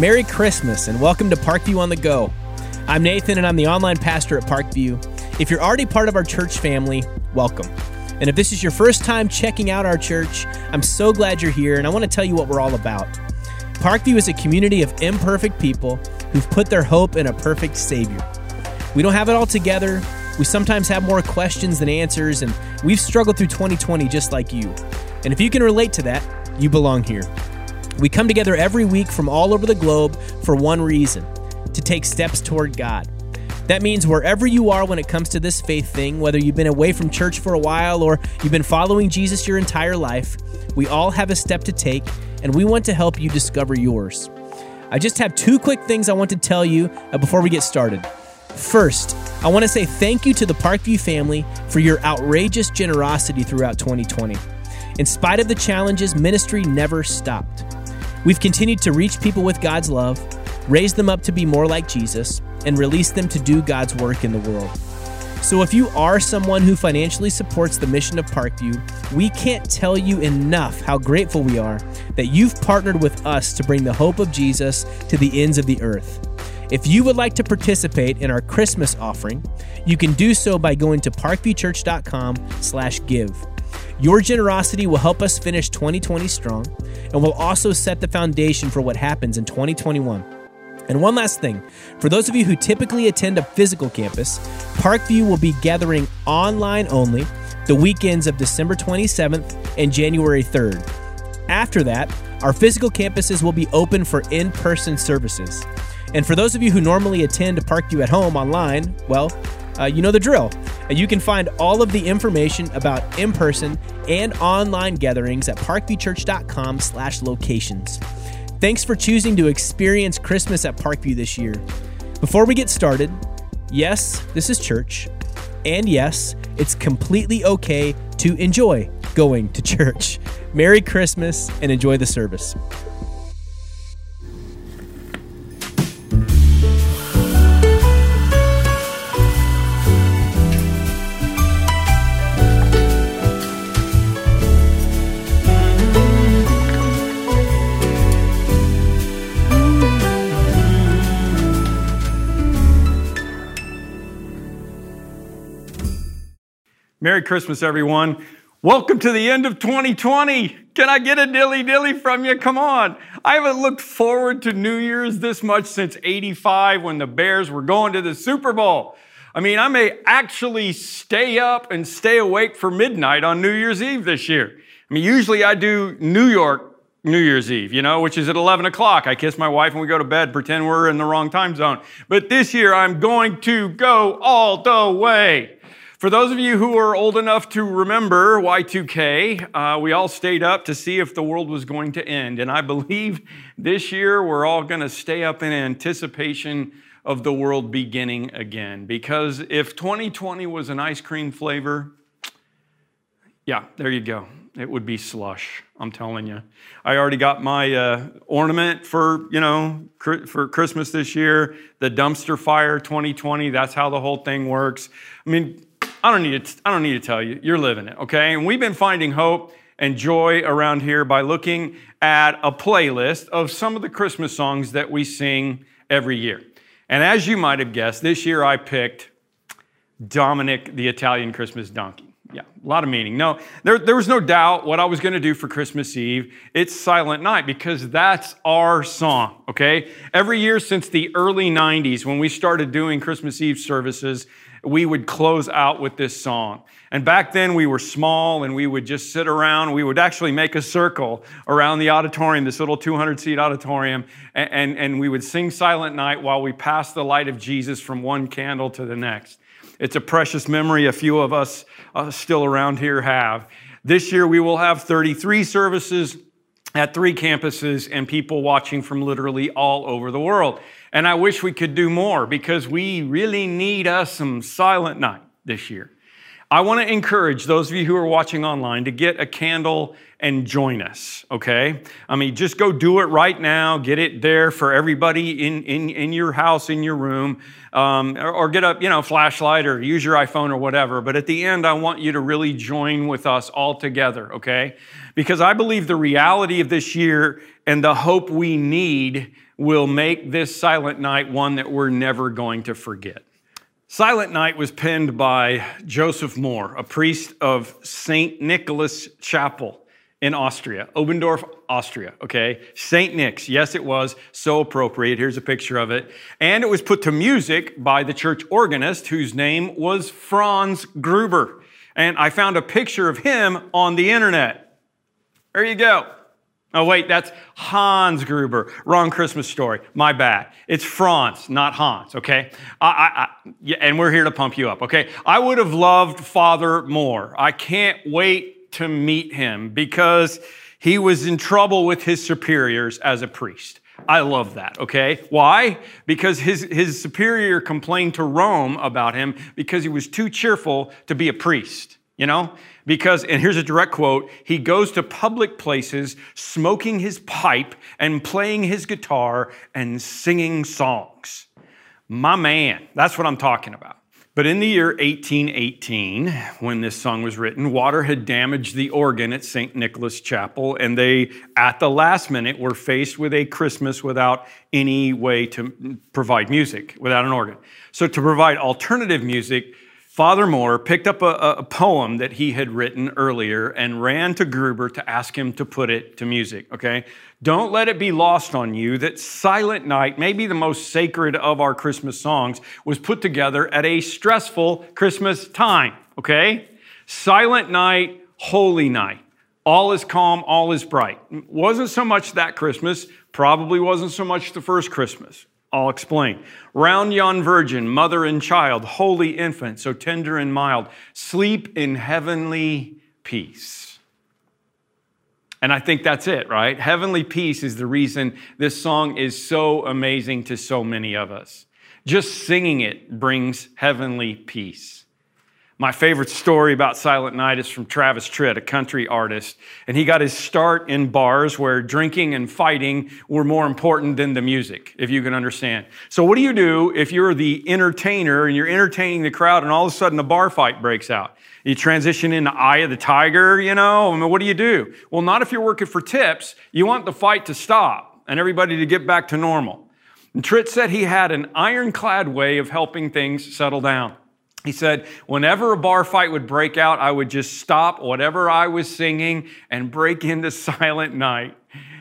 Merry Christmas and welcome to Parkview on the Go. I'm Nathan and I'm the online pastor at Parkview. If you're already part of our church family, welcome. And if this is your first time checking out our church, I'm so glad you're here and I want to tell you what we're all about. Parkview is a community of imperfect people who've put their hope in a perfect Savior. We don't have it all together. We sometimes have more questions than answers, and we've struggled through 2020 just like you. And if you can relate to that, you belong here. We come together every week from all over the globe for one reason to take steps toward God. That means wherever you are when it comes to this faith thing, whether you've been away from church for a while or you've been following Jesus your entire life, we all have a step to take, and we want to help you discover yours. I just have two quick things I want to tell you uh, before we get started. First, I want to say thank you to the Parkview family for your outrageous generosity throughout 2020. In spite of the challenges, ministry never stopped. We've continued to reach people with God's love, raise them up to be more like Jesus, and release them to do God's work in the world. So, if you are someone who financially supports the mission of Parkview, we can't tell you enough how grateful we are that you've partnered with us to bring the hope of Jesus to the ends of the earth. If you would like to participate in our Christmas offering, you can do so by going to parkviewchurch.com/give. Your generosity will help us finish 2020 strong and will also set the foundation for what happens in 2021. And one last thing for those of you who typically attend a physical campus, Parkview will be gathering online only the weekends of December 27th and January 3rd. After that, our physical campuses will be open for in person services. And for those of you who normally attend Parkview at home online, well, uh, you know the drill. You can find all of the information about in-person and online gatherings at parkviewchurch.com slash locations. Thanks for choosing to experience Christmas at Parkview this year. Before we get started, yes, this is church, and yes, it's completely okay to enjoy going to church. Merry Christmas and enjoy the service. Merry Christmas, everyone. Welcome to the end of 2020. Can I get a dilly dilly from you? Come on. I haven't looked forward to New Year's this much since 85 when the Bears were going to the Super Bowl. I mean, I may actually stay up and stay awake for midnight on New Year's Eve this year. I mean, usually I do New York New Year's Eve, you know, which is at 11 o'clock. I kiss my wife and we go to bed, pretend we're in the wrong time zone. But this year I'm going to go all the way. For those of you who are old enough to remember Y2K, uh, we all stayed up to see if the world was going to end. And I believe this year we're all going to stay up in anticipation of the world beginning again. Because if 2020 was an ice cream flavor, yeah, there you go. It would be slush. I'm telling you. I already got my uh, ornament for you know for Christmas this year. The dumpster fire 2020. That's how the whole thing works. I mean, I don't need to, I don't need to tell you. You're living it, okay? And we've been finding hope and joy around here by looking at a playlist of some of the Christmas songs that we sing every year. And as you might have guessed, this year I picked Dominic the Italian Christmas Donkey. Yeah, a lot of meaning. No, there, there was no doubt what I was going to do for Christmas Eve. It's Silent Night because that's our song, okay? Every year since the early 90s, when we started doing Christmas Eve services, we would close out with this song. And back then we were small and we would just sit around. We would actually make a circle around the auditorium, this little 200 seat auditorium, and, and, and we would sing Silent Night while we passed the light of Jesus from one candle to the next. It's a precious memory a few of us uh, still around here have. This year we will have 33 services at three campuses and people watching from literally all over the world. And I wish we could do more because we really need us some silent night this year. I want to encourage those of you who are watching online to get a candle and join us, okay? I mean, just go do it right now. Get it there for everybody in, in, in your house, in your room, um, or, or, get a you know, flashlight or use your iPhone or whatever. But at the end, I want you to really join with us all together, okay? Because I believe the reality of this year and the hope we need will make this silent night one that we're never going to forget. Silent Night was penned by Joseph Mohr, a priest of St. Nicholas Chapel in Austria, Oberndorf, Austria, okay? St. Nick's, yes, it was so appropriate. Here's a picture of it. And it was put to music by the church organist whose name was Franz Gruber. And I found a picture of him on the internet. There you go. Oh, wait, that's Hans Gruber. Wrong Christmas story. My bad. It's Franz, not Hans, okay? I, I, I, and we're here to pump you up, okay? I would have loved Father Mohr. I can't wait to meet him because he was in trouble with his superiors as a priest. I love that, okay? Why? Because his, his superior complained to Rome about him because he was too cheerful to be a priest, you know? because, and here's a direct quote, he goes to public places smoking his pipe and playing his guitar and singing songs. My man, that's what I'm talking about. But in the year 1818, when this song was written, water had damaged the organ at St. Nicholas Chapel, and they, at the last minute, were faced with a Christmas without any way to provide music, without an organ. So, to provide alternative music, Father Mohr picked up a, a, poem that he had written earlier and ran to Gruber to ask him to put it to music, okay? Don't let it be lost on you that Silent Night, maybe the most sacred of our Christmas songs, was put together at a stressful Christmas time, okay? Silent Night, Holy Night. All is calm, all is bright. Wasn't so much that Christmas, probably wasn't so much the first Christmas. I'll explain. Round yon virgin, mother and child, holy infant, so tender and mild, sleep in heavenly peace. And I think that's it, right? Heavenly peace is the reason this song is so amazing to so many of us. Just singing it brings heavenly peace. My favorite story about Silent Night is from Travis Tritt, a country artist. And he got his start in bars where drinking and fighting were more important than the music, if you can understand. So, what do you do if you're the entertainer and you're entertaining the crowd and all of a sudden a bar fight breaks out? You transition into Eye of the Tiger, you know? I mean, what do you do? Well, not if you're working for tips. You want the fight to stop and everybody to get back to normal. And Tritt said he had an ironclad way of helping things settle down. He said, whenever a bar fight would break out, I would just stop whatever I was singing and break into silent night.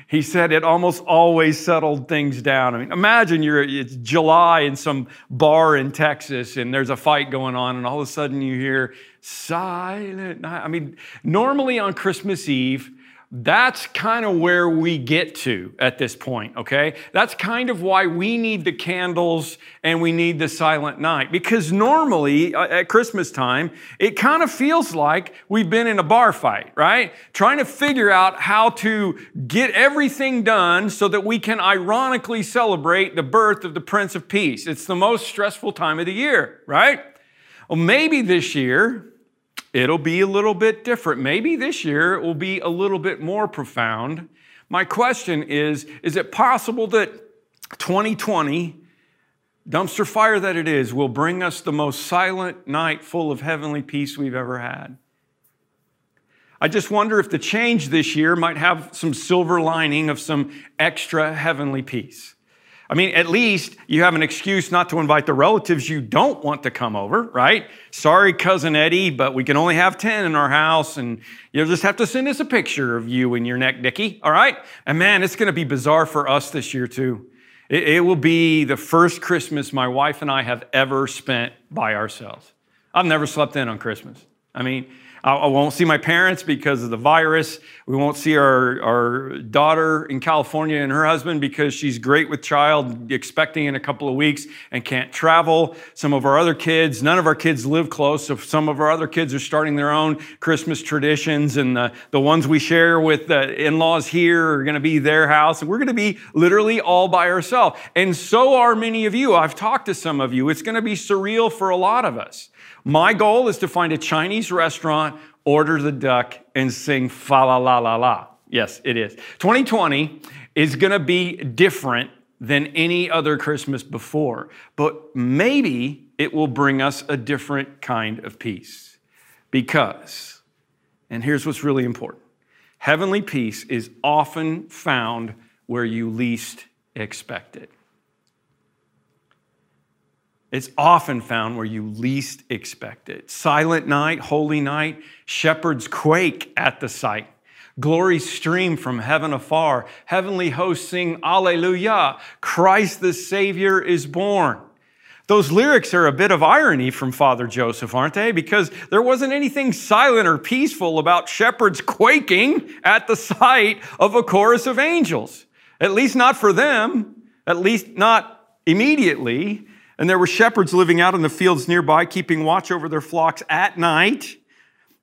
He said it almost always settled things down. I mean, imagine you're, it's July in some bar in Texas and there's a fight going on, and all of a sudden you hear silent night. I mean, normally on Christmas Eve, that's kind of where we get to at this point, okay? That's kind of why we need the candles and we need the silent night. Because normally uh, at Christmas time, it kind of feels like we've been in a bar fight, right? Trying to figure out how to get everything done so that we can ironically celebrate the birth of the Prince of Peace. It's the most stressful time of the year, right? Well, maybe this year, It'll be a little bit different. Maybe this year it will be a little bit more profound. My question is Is it possible that 2020, dumpster fire that it is, will bring us the most silent night full of heavenly peace we've ever had? I just wonder if the change this year might have some silver lining of some extra heavenly peace. I mean, at least you have an excuse not to invite the relatives you don't want to come over, right? Sorry, cousin Eddie, but we can only have 10 in our house, and you'll just have to send us a picture of you and your neck Dickie, all right? And man, it's to be bizarre for us this year, too. It, it will be the first Christmas my wife and I have ever spent by ourselves. I've never slept in on Christmas. I mean, I won't see my parents because of the virus. We won't see our, our daughter in California and her husband because she's great with child, expecting in a couple of weeks and can't travel. Some of our other kids, none of our kids live close. So some of our other kids are starting their own Christmas traditions. And the, the ones we share with the in laws here are going to be their house. And we're going to be literally all by ourselves. And so are many of you. I've talked to some of you. It's going to be surreal for a lot of us. My goal is to find a Chinese restaurant, order the duck, and sing fa la la la la. Yes, it is. 2020 is going to be different than any other Christmas before, but maybe it will bring us a different kind of peace. Because, and here's what's really important heavenly peace is often found where you least expect it. It's often found where you least expect it. Silent night, holy night, shepherds quake at the sight. Glory stream from heaven afar. Heavenly hosts sing Alleluia. Christ the Savior is born. Those lyrics are a bit of irony from Father Joseph, aren't they? Because there wasn't anything silent or peaceful about shepherds quaking at the sight of a chorus of angels. At least not for them, at least not immediately. And there were shepherds living out in the fields nearby, keeping watch over their flocks at night.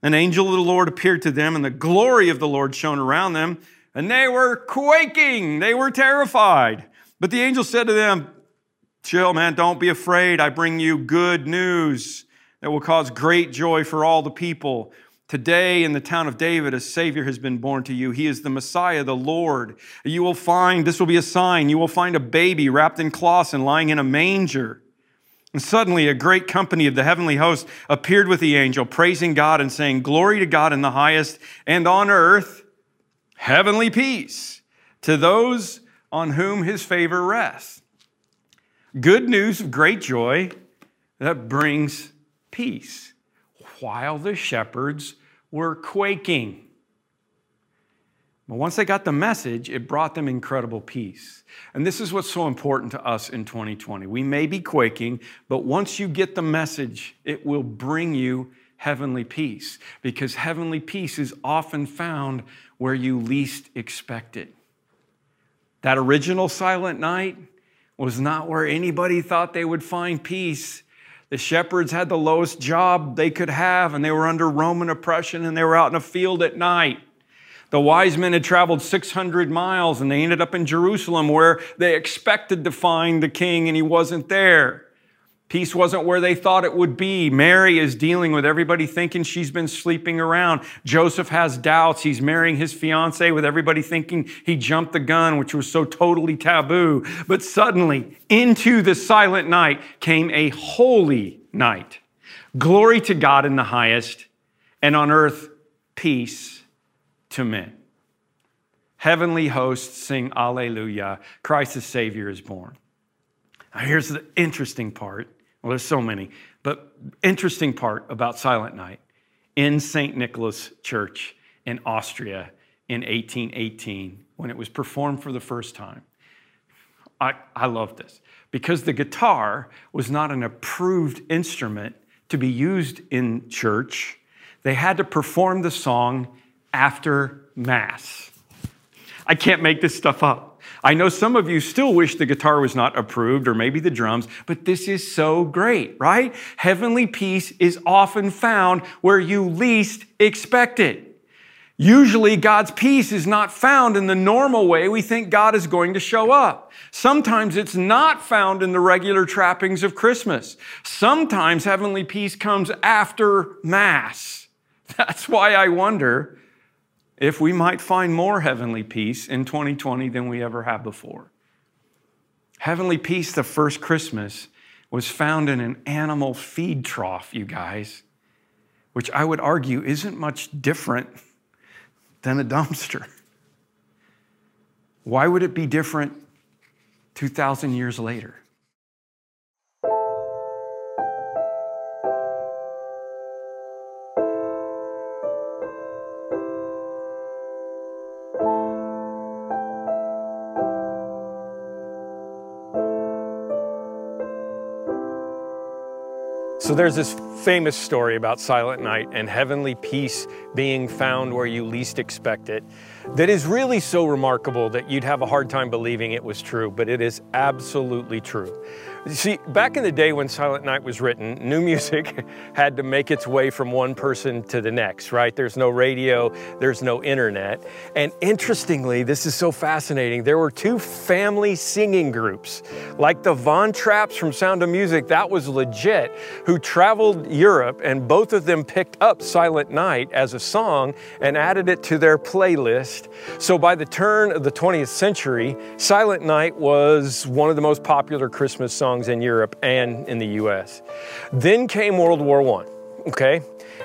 An angel of the Lord appeared to them, and the glory of the Lord shone around them, and they were quaking. They were terrified. But the angel said to them, Chill, man, don't be afraid. I bring you good news that will cause great joy for all the people. Today, in the town of David, a Savior has been born to you. He is the Messiah, the Lord. You will find, this will be a sign, you will find a baby wrapped in cloths and lying in a manger. And suddenly, a great company of the heavenly host appeared with the angel, praising God and saying, Glory to God in the highest, and on earth, heavenly peace to those on whom his favor rests. Good news of great joy that brings peace while the shepherds were quaking. But once they got the message, it brought them incredible peace. And this is what's so important to us in 2020. We may be quaking, but once you get the message, it will bring you heavenly peace because heavenly peace is often found where you least expect it. That original silent night was not where anybody thought they would find peace. The shepherds had the lowest job they could have, and they were under Roman oppression, and they were out in a field at night. The wise men had traveled 600 miles and they ended up in Jerusalem where they expected to find the king and he wasn't there. Peace wasn't where they thought it would be. Mary is dealing with everybody thinking she's been sleeping around. Joseph has doubts. He's marrying his fiancee with everybody thinking he jumped the gun, which was so totally taboo. But suddenly, into the silent night came a holy night. Glory to God in the highest, and on earth, peace to men. Heavenly hosts sing Alleluia. Christ the Savior is born. Now, here's the interesting part. Well, there's so many, but interesting part about Silent Night in St. Nicholas Church in Austria in 1818 when it was performed for the first time. I, I love this because the guitar was not an approved instrument to be used in church. They had to perform the song after Mass. I can't make this stuff up. I know some of you still wish the guitar was not approved or maybe the drums, but this is so great, right? Heavenly peace is often found where you least expect it. Usually, God's peace is not found in the normal way we think God is going to show up. Sometimes it's not found in the regular trappings of Christmas. Sometimes heavenly peace comes after Mass. That's why I wonder if we might find more heavenly peace in 2020 than we ever have before. Heavenly peace, the first Christmas, was found in an animal feed trough, you guys, which I would argue isn't much different than a dumpster. Why would it be different 2,000 years later? There's this famous story about Silent Night and heavenly peace being found where you least expect it that is really so remarkable that you'd have a hard time believing it was true, but it is absolutely true. See, back in the day when Silent Night was written, new music had to make its way from one person to the next, right? There's no radio, there's no internet. And interestingly, this is so fascinating, there were two family singing groups, like the Von Trapps from Sound of Music, that was legit, who traveled Europe and both of them picked up Silent Night as a song and added it to their playlist. So by the turn of the 20th century, Silent Night was one of the most popular Christmas songs in Europe and in the US. Then came World War I, okay?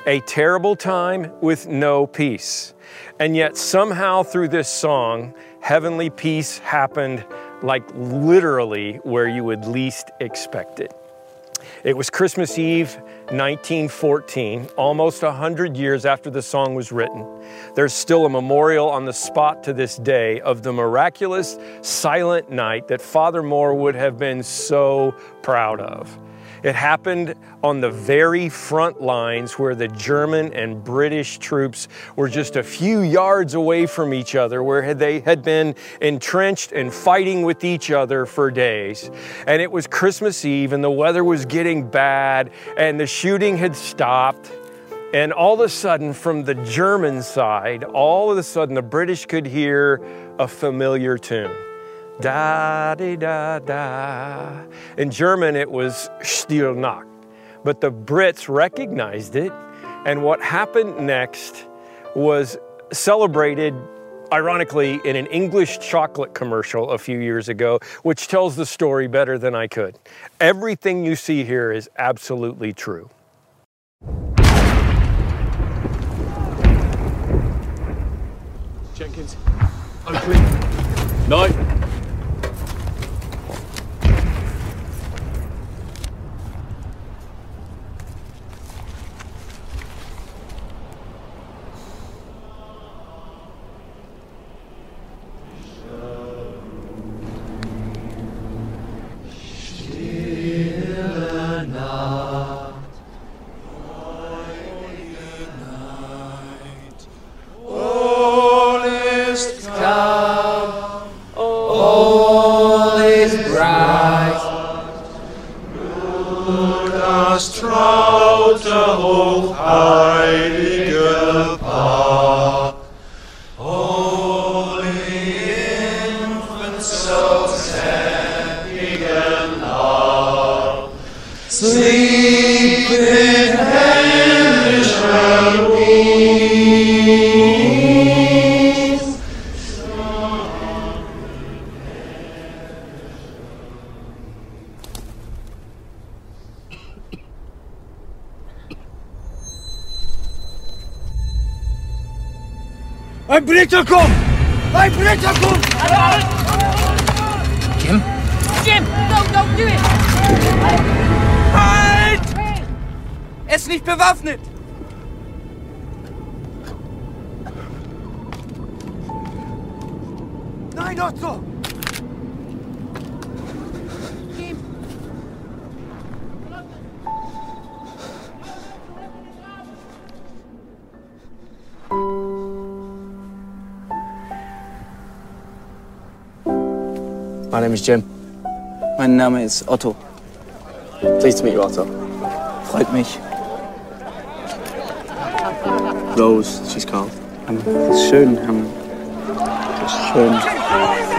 A terrible time with no peace. And yet, somehow through this song, heavenly peace happened like literally where you would least expect it. It was Christmas Eve, 1914, almost 100 years after the song was written. There's still a memorial on the spot to this day of the miraculous silent night that Father Mohr would have been so proud of. It happened on the very front lines where the German and British troops were just a few yards away from each other, where they had been entrenched and fighting with each other for days. And it was Christmas Eve, and the weather was getting bad, and the shooting had stopped. And all of a sudden, from the German side, all of a sudden, the British could hear a familiar tune. Da di da da. In German, it was Stille Nacht. But the Brits recognized it, and what happened next was celebrated ironically in an English chocolate commercial a few years ago, which tells the story better than I could. Everything you see here is absolutely true. Jenkins, Oakley. No. Nein, My name is Jim. Mein Name ist Otto. Pleased to meet you, Otto. Freut mich. Rose, she's called. Das schön. Das schön. Danke.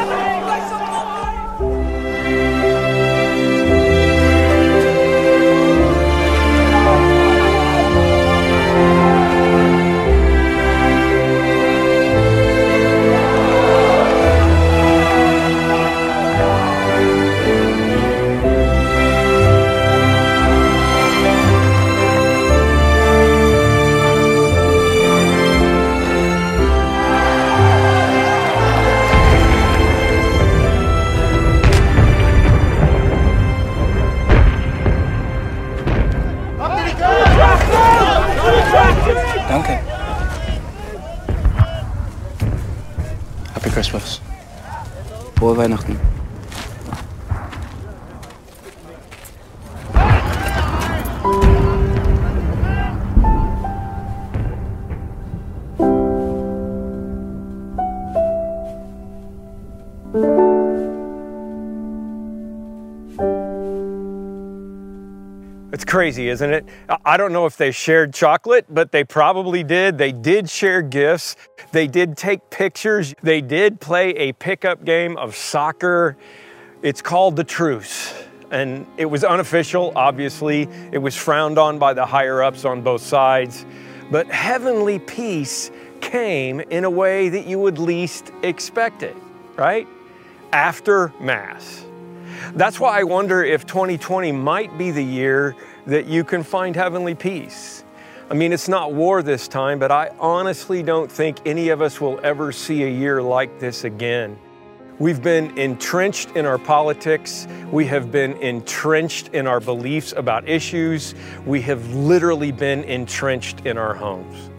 Frohe Weihnachten. Crazy, isn't it? I don't know if they shared chocolate, but they probably did. They did share gifts. They did take pictures. They did play a pickup game of soccer. It's called the truce. And it was unofficial, obviously. It was frowned on by the higher ups on both sides. But heavenly peace came in a way that you would least expect it, right? After Mass. That's why I wonder if 2020 might be the year that you can find heavenly peace. I mean, it's not war this time, but I honestly don't think any of us will ever see a year like this again. We've been entrenched in our politics. We have been entrenched in our beliefs about issues. We have literally been entrenched in our homes.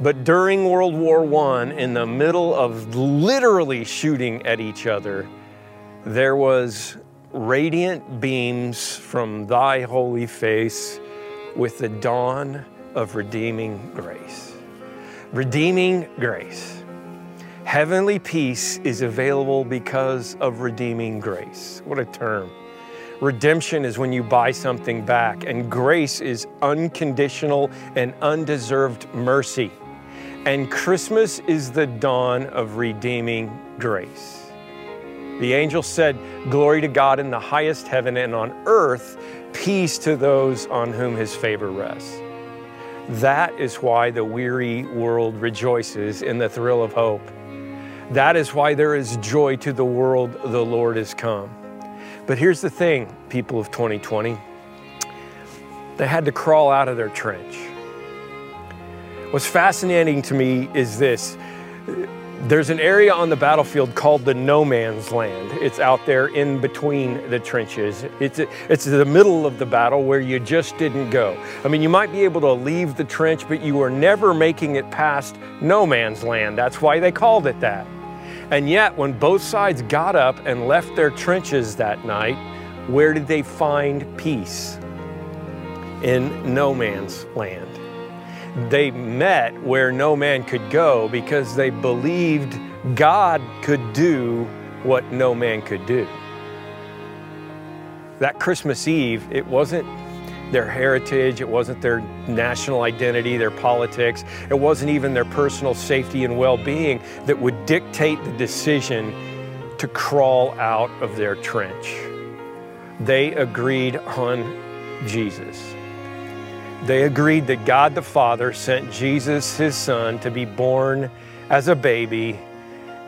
But during World War I, in the middle of literally shooting at each other, there was radiant beams from thy holy face with the dawn of redeeming grace. Redeeming grace. Heavenly peace is available because of redeeming grace. What a term. Redemption is when you buy something back, and grace is unconditional and undeserved mercy. And Christmas is the dawn of redeeming grace. The angel said, Glory to God in the highest heaven, and on earth, peace to those on whom his favor rests. That is why the weary world rejoices in the thrill of hope. That is why there is joy to the world, the Lord is come. But here's the thing, people of 2020 they had to crawl out of their trench. What's fascinating to me is this there's an area on the battlefield called the no man's land. It's out there in between the trenches. It's, it's the middle of the battle where you just didn't go. I mean, you might be able to leave the trench, but you were never making it past no man's land. That's why they called it that. And yet, when both sides got up and left their trenches that night, where did they find peace? In no man's land they met where no man could go because they believed God could do what no man could do. That Christmas Eve, it wasn't their heritage, it wasn't their national identity, their politics, it wasn't even their personal safety and well being that would dictate the decision to crawl out of their trench. They agreed on Jesus. They agreed that God the Father sent Jesus, his son, to be born as a baby,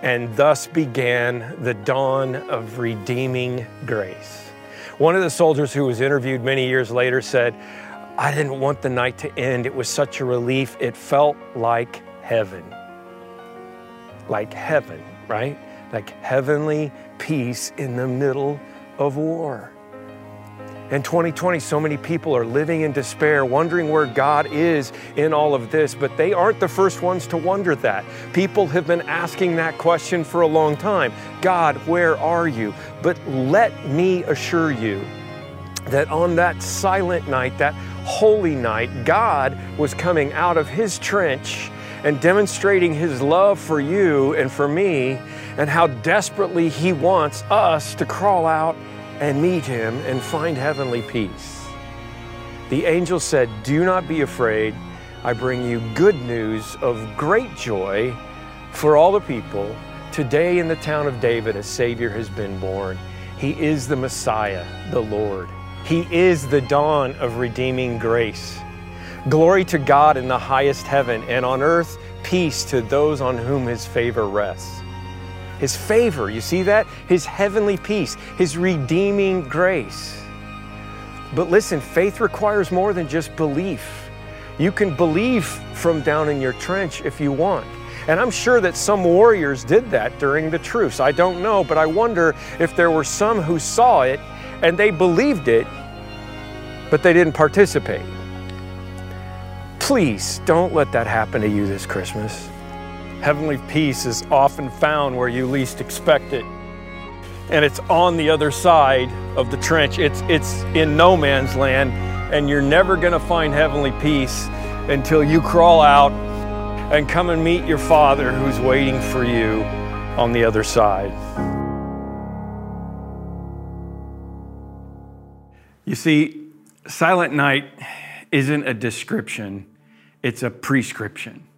and thus began the dawn of redeeming grace. One of the soldiers who was interviewed many years later said, I didn't want the night to end. It was such a relief. It felt like heaven. Like heaven, right? Like heavenly peace in the middle of war. In 2020, so many people are living in despair, wondering where God is in all of this, but they aren't the first ones to wonder that. People have been asking that question for a long time God, where are you? But let me assure you that on that silent night, that holy night, God was coming out of His trench and demonstrating His love for you and for me, and how desperately He wants us to crawl out and meet him and find heavenly peace. The angel said, Do not be afraid. I bring you good news of great joy for all the people. Today in the town of David, a Savior has been born. He is the Messiah, the Lord. He is the dawn of redeeming grace. Glory to God in the highest heaven, and on earth, peace to those on whom his favor rests. His favor, you see that? His heavenly peace, His redeeming grace. But listen, faith requires more than just belief. You can believe from down in your trench if you want. And I'm sure that some warriors did that during the truce. I don't know, but I wonder if there were some who saw it and they believed it, but they didn't participate. Please don't let that happen to you this Christmas. Heavenly peace is often found where you least expect it. And it's on the other side of the trench. It's, it's in no man's land, and you're never going to find heavenly peace until you crawl out and come and meet your Father who's waiting for you on the other side. You see, Silent Night isn't a description, it's a prescription.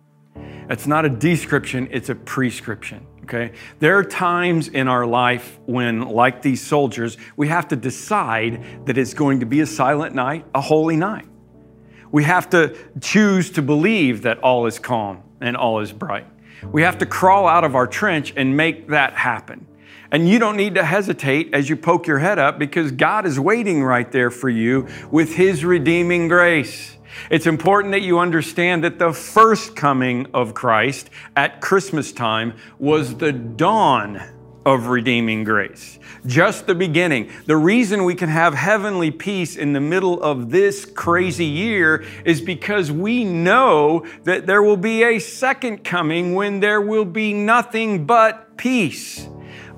It's not a description, it's a prescription. Okay? There are times in our life when, like these soldiers, we have to decide that it's going to be a silent night, a holy night. We have to choose to believe that all is calm and all is bright. We have to crawl out of our trench and make that happen. And you don't need to hesitate as you poke your head up because God is waiting right there for you with His redeeming grace. It's important that you understand that the first coming of Christ at Christmas time was the dawn of redeeming grace. Just the beginning. The reason we can have heavenly peace in the middle of this crazy year is because we know that there will be a second coming when there will be nothing but peace.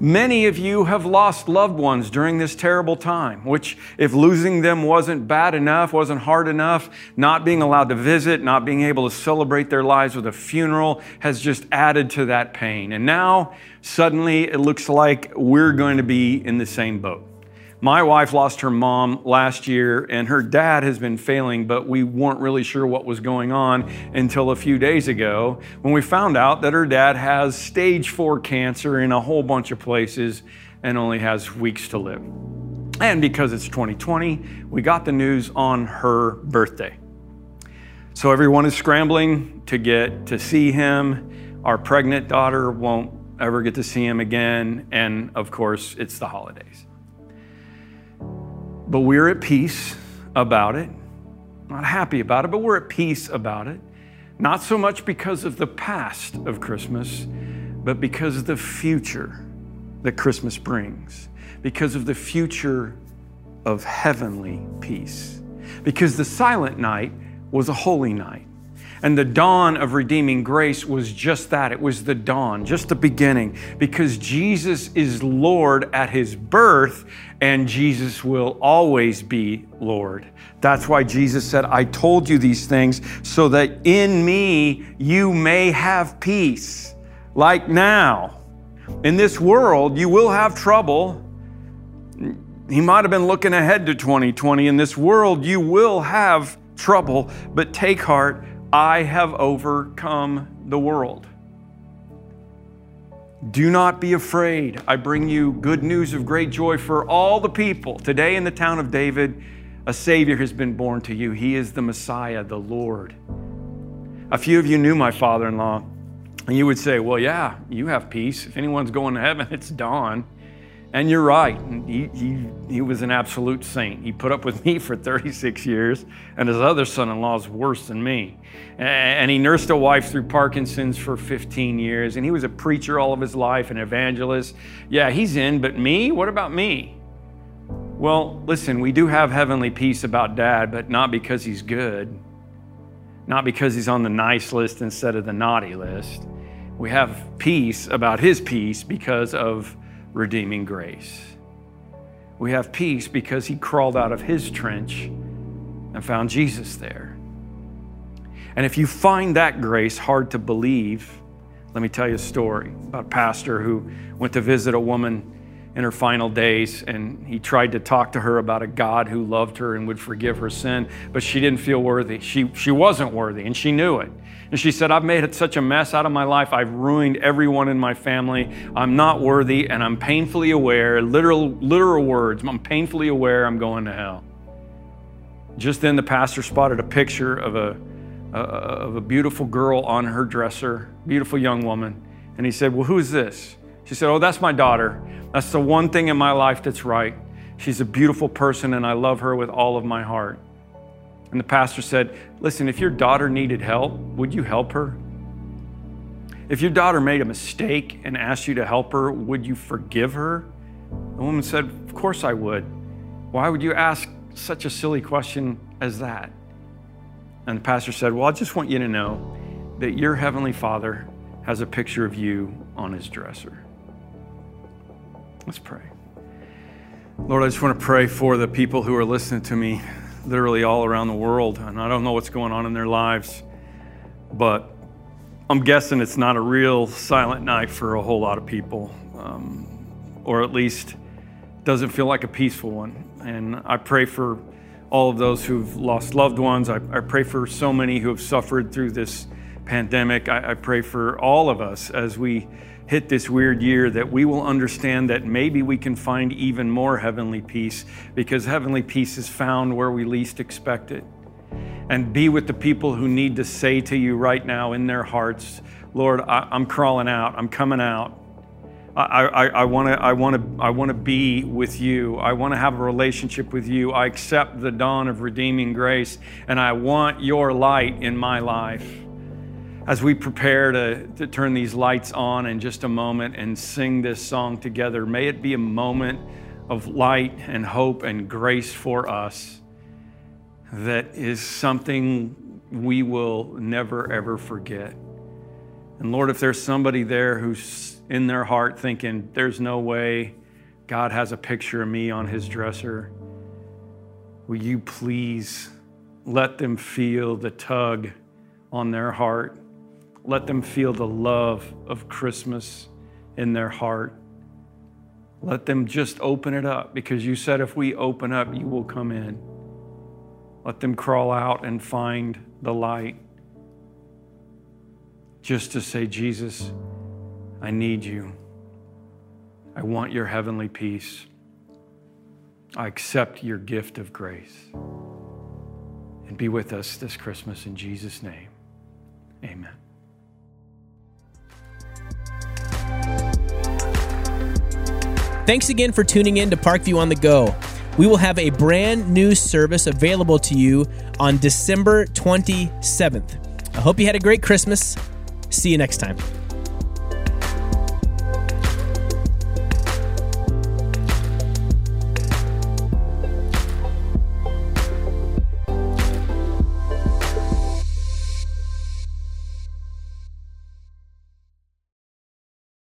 Many of you have lost loved ones during this terrible time, which, if losing them wasn't bad enough, wasn't hard enough, not being allowed to visit, not being able to celebrate their lives with a funeral has just added to that pain. And now, suddenly, it looks like we're going to be in the same boat. My wife lost her mom last year, and her dad has been failing, but we weren't really sure what was going on until a few days ago when we found out that her dad has stage four cancer in a whole bunch of places and only has weeks to live. And because it's 2020, we got the news on her birthday. So everyone is scrambling to get to see him. Our pregnant daughter won't ever get to see him again. And of course, it's the holidays. But we're at peace about it. Not happy about it, but we're at peace about it. Not so much because of the past of Christmas, but because of the future that Christmas brings, because of the future of heavenly peace. Because the silent night was a holy night. And the dawn of redeeming grace was just that. It was the dawn, just the beginning, because Jesus is Lord at his birth, and Jesus will always be Lord. That's why Jesus said, I told you these things so that in me you may have peace. Like now, in this world, you will have trouble. He might have been looking ahead to 2020. In this world, you will have trouble, but take heart I have overcome the world. Do not be afraid. I bring you good news of great joy for all the people. Today in the town of David, a Savior has been born to you. He is the Messiah, the Lord. A few of you knew my father in law, and you would say, Well, yeah, you have peace. If anyone's going to heaven, it's Don. And you're right. He, he, he was an absolute saint. He put up with me for 36 years, and his other son in law is worse than me. And he nursed a wife through Parkinson's for 15 years, and he was a preacher all of his life, an evangelist. Yeah, he's in, but me? What about me? Well, listen, we do have heavenly peace about dad, but not because he's good, not because he's on the nice list instead of the naughty list. We have peace about his peace because of redeeming grace. We have peace because he crawled out of his trench and found Jesus there. And if you find that grace hard to believe, let me tell you a story about a pastor who went to visit a woman in her final days and he tried to talk to her about a God who loved her and would forgive her sin, but she didn't feel worthy. She, she wasn't worthy and she knew it. And she said, I've made it such a mess out of my life. I've ruined everyone in my family. I'm not worthy, and I'm painfully aware, literal, literal words, I'm painfully aware I'm going to hell. Just then, the pastor spotted a picture of a, uh, of a beautiful girl on her dresser, beautiful young woman. And he said, Well, who's this? She said, Oh, that's my daughter. That's the one thing in my life that's right. She's a beautiful person, and I love her with all of my heart. And the pastor said, Listen, if your daughter needed help, would you help her? If your daughter made a mistake and asked you to help her, would you forgive her? The woman said, Of course I would. Why would you ask such a silly question as that? And the pastor said, Well, I just want you to know that your heavenly father has a picture of you on his dresser. Let's pray. Lord, I just want to pray for the people who are listening to me literally all around the world, and I don't know what's going on in their lives, but I'm guessing it's not a real silent night for a whole lot of people, um, or at least doesn't feel like a peaceful one. And I pray for all of those who've lost loved ones. I, I pray for so many who have suffered through this pandemic. I, I pray for all of us as we hit this weird year that we will understand that maybe we can find even more heavenly peace because heavenly peace is found where we least expect it. And be with the people who need to say to you right now in their hearts, Lord, I, am crawling out, I'm coming out. I want to I want to I want to be with you. I want to have a relationship with you. I accept the dawn of redeeming grace and I want your light in my life. As we prepare to, to turn these lights on in just a moment and sing this song together, may it be a moment of light and hope and grace for us that is something we will never ever forget. And Lord, if there's somebody there who's in their heart thinking, there's no way God has a picture of me on his dresser, will you please let them feel the tug on their heart? Let them feel the love of Christmas in their heart. Let them just open it up because you said if we open up, you will come in. Let them crawl out and find the light just to say, Jesus, I need you. I want your heavenly peace. I accept your gift of grace. And be with us this Christmas in Jesus' name. Amen. Thanks again for tuning in to Parkview on the Go. We will have a brand new service available to you on December 27th. I hope you had a great Christmas. See you next time.